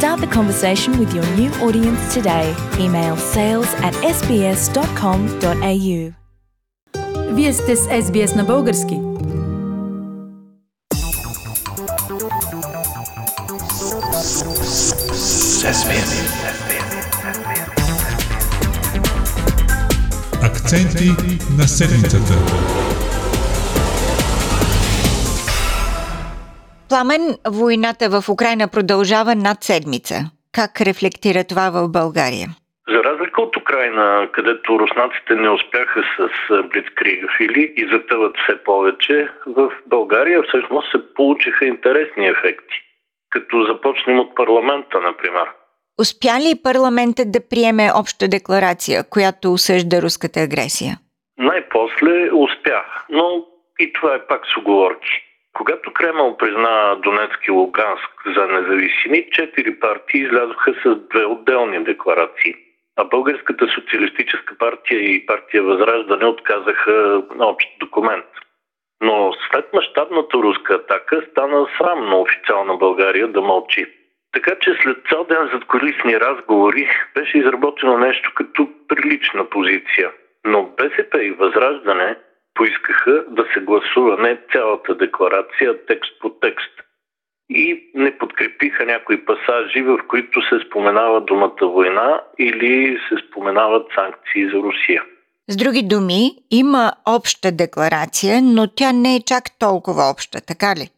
Start the conversation with your new audience today. Email sales at sbs.com.au. Вие сте с SBS на български. Акценти на седмицата. Пламен, войната в Украина продължава над седмица. Как рефлектира това в България? За разлика от Украина, където руснаците не успяха с блицкригофили и затъват все повече, в България всъщност се получиха интересни ефекти. Като започнем от парламента, например. Успя ли парламентът да приеме обща декларация, която осъжда руската агресия? Най-после успя, но и това е пак с оговорки. Когато Кремъл призна Донецк и Луганск за независими, четири партии излязоха с две отделни декларации. А Българската социалистическа партия и партия Възраждане отказаха общ документ. Но след мащабната руска атака стана срамно официална България да мълчи. Така че след цял ден зад колисни разговори беше изработено нещо като прилична позиция. Но БСП и Възраждане поискаха да се гласува не цялата декларация, текст по текст. И не подкрепиха някои пасажи, в които се споменава думата война или се споменават санкции за Русия. С други думи, има обща декларация, но тя не е чак толкова обща, така ли?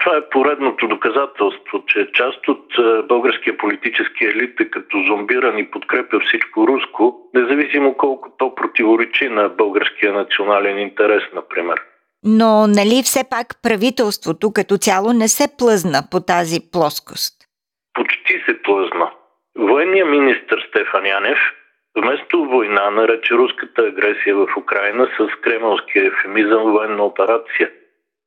Това е поредното доказателство, че част от е, българския политически елит е като зомбиран и подкрепя всичко руско, независимо колко то противоречи на българския национален интерес, например. Но нали все пак правителството като цяло не се плъзна по тази плоскост? Почти се плъзна. Военният министр Стефан Янев вместо война нарече руската агресия в Украина с кремълския ефемизъм военна операция –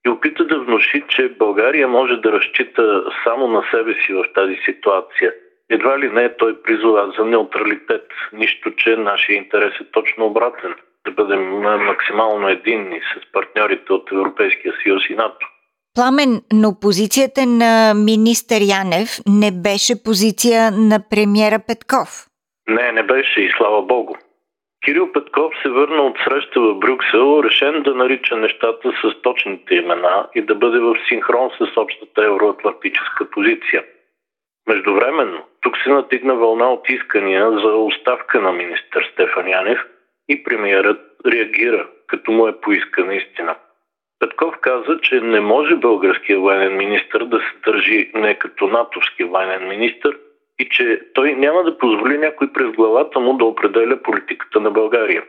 и опита да внуши, че България може да разчита само на себе си в тази ситуация. Едва ли не той призова за неутралитет, нищо, че нашия интерес е точно обратен да бъдем максимално единни с партньорите от Европейския съюз и НАТО. Пламен, но позицията на министър Янев не беше позиция на премьера Петков. Не, не беше и слава Богу. Кирил Петков се върна от среща в Брюксел, решен да нарича нещата с точните имена и да бъде в синхрон с общата евроатлантическа позиция. Междувременно, тук се натигна вълна от искания за оставка на министър Стефан Янев и премиерът реагира, като му е поиска наистина. Петков каза, че не може българския военен министр да се държи не като натовски военен министр, и че той няма да позволи някой през главата му да определя политиката на България.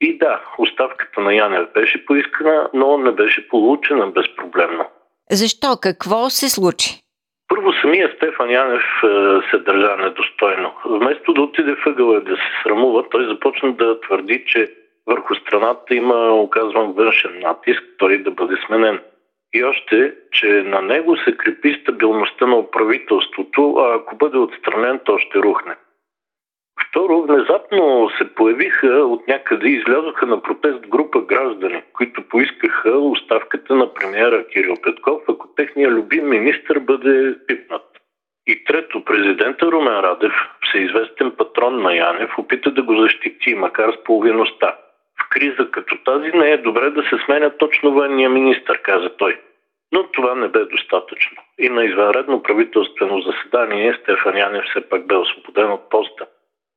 И да, оставката на Янев беше поискана, но не беше получена безпроблемно. Защо? Какво се случи? Първо самия Стефан Янев е, се държа недостойно. Вместо да отиде въгъла да се срамува, той започна да твърди, че върху страната има оказван външен натиск, той да бъде сменен. И още, че на него се крепи стабилността на правителството, а ако бъде отстранен, то ще рухне. Второ, внезапно се появиха от някъде и излязоха на протест група граждани, които поискаха оставката на премиера Кирил Петков, ако техния любим министр бъде пипнат. И трето, президента Румен Радев, всеизвестен патрон на Янев, опита да го защити, макар с половиността. В криза като тази не е добре да се сменя точно военния министр, каза той. Но това не бе достатъчно. И на извънредно правителствено заседание Стефан Янев все пак бе освободен от поста.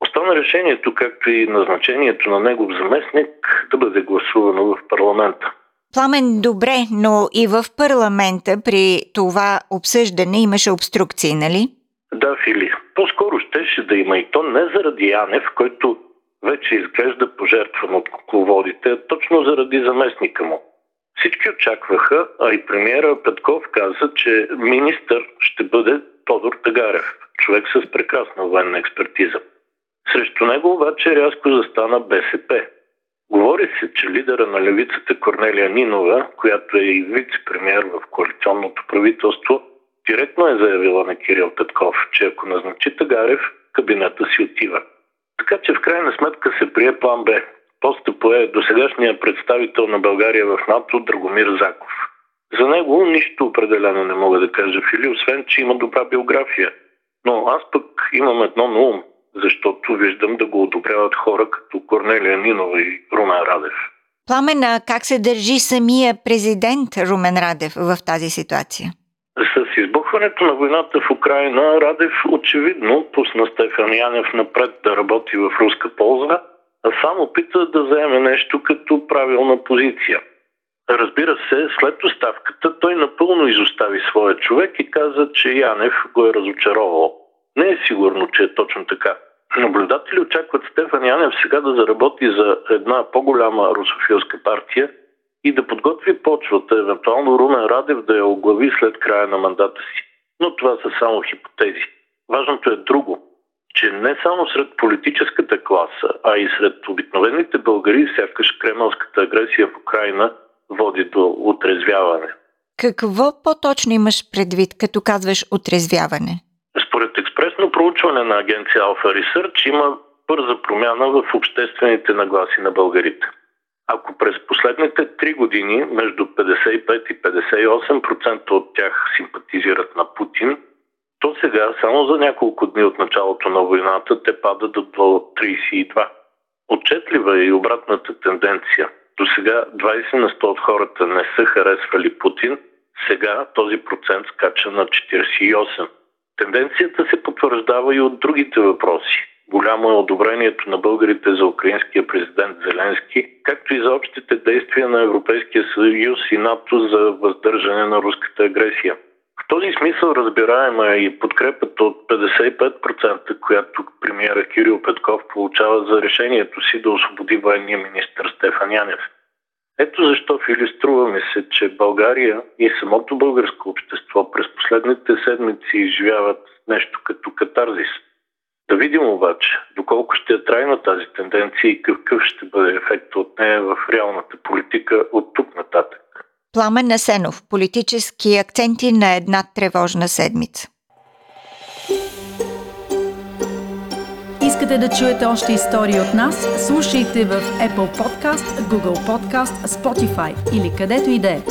Остана решението, както и назначението на негов заместник, да бъде гласувано в парламента. Пламен, добре, но и в парламента при това обсъждане имаше обструкции, нали? Да, Фили. По-скоро щеше да има и то не заради Янев, който вече изглежда пожертван от кукловодите, а точно заради заместника му. Всички очакваха, а и премиера Петков каза, че министър ще бъде Тодор Тагарев. човек с прекрасна военна експертиза. Срещу него обаче рязко застана БСП. Говори се, че лидера на левицата Корнелия Нинова, която е и вице-премьер в коалиционното правителство, директно е заявила на Кирил Петков, че ако назначи Тагарев, кабинета си отива. Така че в крайна сметка се прие план Б. Поста пое досегашния представител на България в НАТО Драгомир Заков. За него нищо определено не мога да кажа, Фили, освен, че има добра биография. Но аз пък имам едно на ум, защото виждам да го одобряват хора като Корнелия Нинова и Румен Радев. Пламена, как се държи самия президент Румен Радев в тази ситуация? С избухването на войната в Украина, Радев очевидно пусна Стефан Янев напред да работи в руска полза, а само опита да заеме нещо като правилна позиция. Разбира се, след оставката той напълно изостави своя човек и каза, че Янев го е разочаровал. Не е сигурно, че е точно така. Наблюдатели очакват Стефан Янев сега да заработи за една по-голяма русофилска партия и да подготви почвата, евентуално Румен Радев да я оглави след края на мандата си. Но това са само хипотези. Важното е друго, че не само сред политическата класа, а и сред обикновените българи, сякаш кремълската агресия в Украина води до отрезвяване. Какво по-точно имаш предвид, като казваш отрезвяване? Според експресно проучване на агенция Alpha Research има бърза промяна в обществените нагласи на българите. Ако през последните три години между 55 и 58% от тях симпатизират на Путин, то сега, само за няколко дни от началото на войната, те падат до 32. Отчетлива е и обратната тенденция. До сега 20 на 100 от хората не са харесвали Путин, сега този процент скача на 48. Тенденцията се потвърждава и от другите въпроси. Голямо е одобрението на българите за украинския президент Зеленски, както и за общите действия на Европейския съюз и НАТО за въздържане на руската агресия. Този смисъл разбираема е и подкрепата от 55%, която премиера Кирил Петков получава за решението си да освободи военния министр Стефан Янев. Ето защо иллюструва ми се, че България и самото българско общество през последните седмици изживяват нещо като катарзис. Да видим обаче доколко ще е трайна тази тенденция и какъв ще бъде ефект от нея в реалната политика от тук. Пламен Насенов. Политически акценти на една тревожна седмица. Искате да чуете още истории от нас? Слушайте в Apple Podcast, Google Podcast, Spotify или където и да е.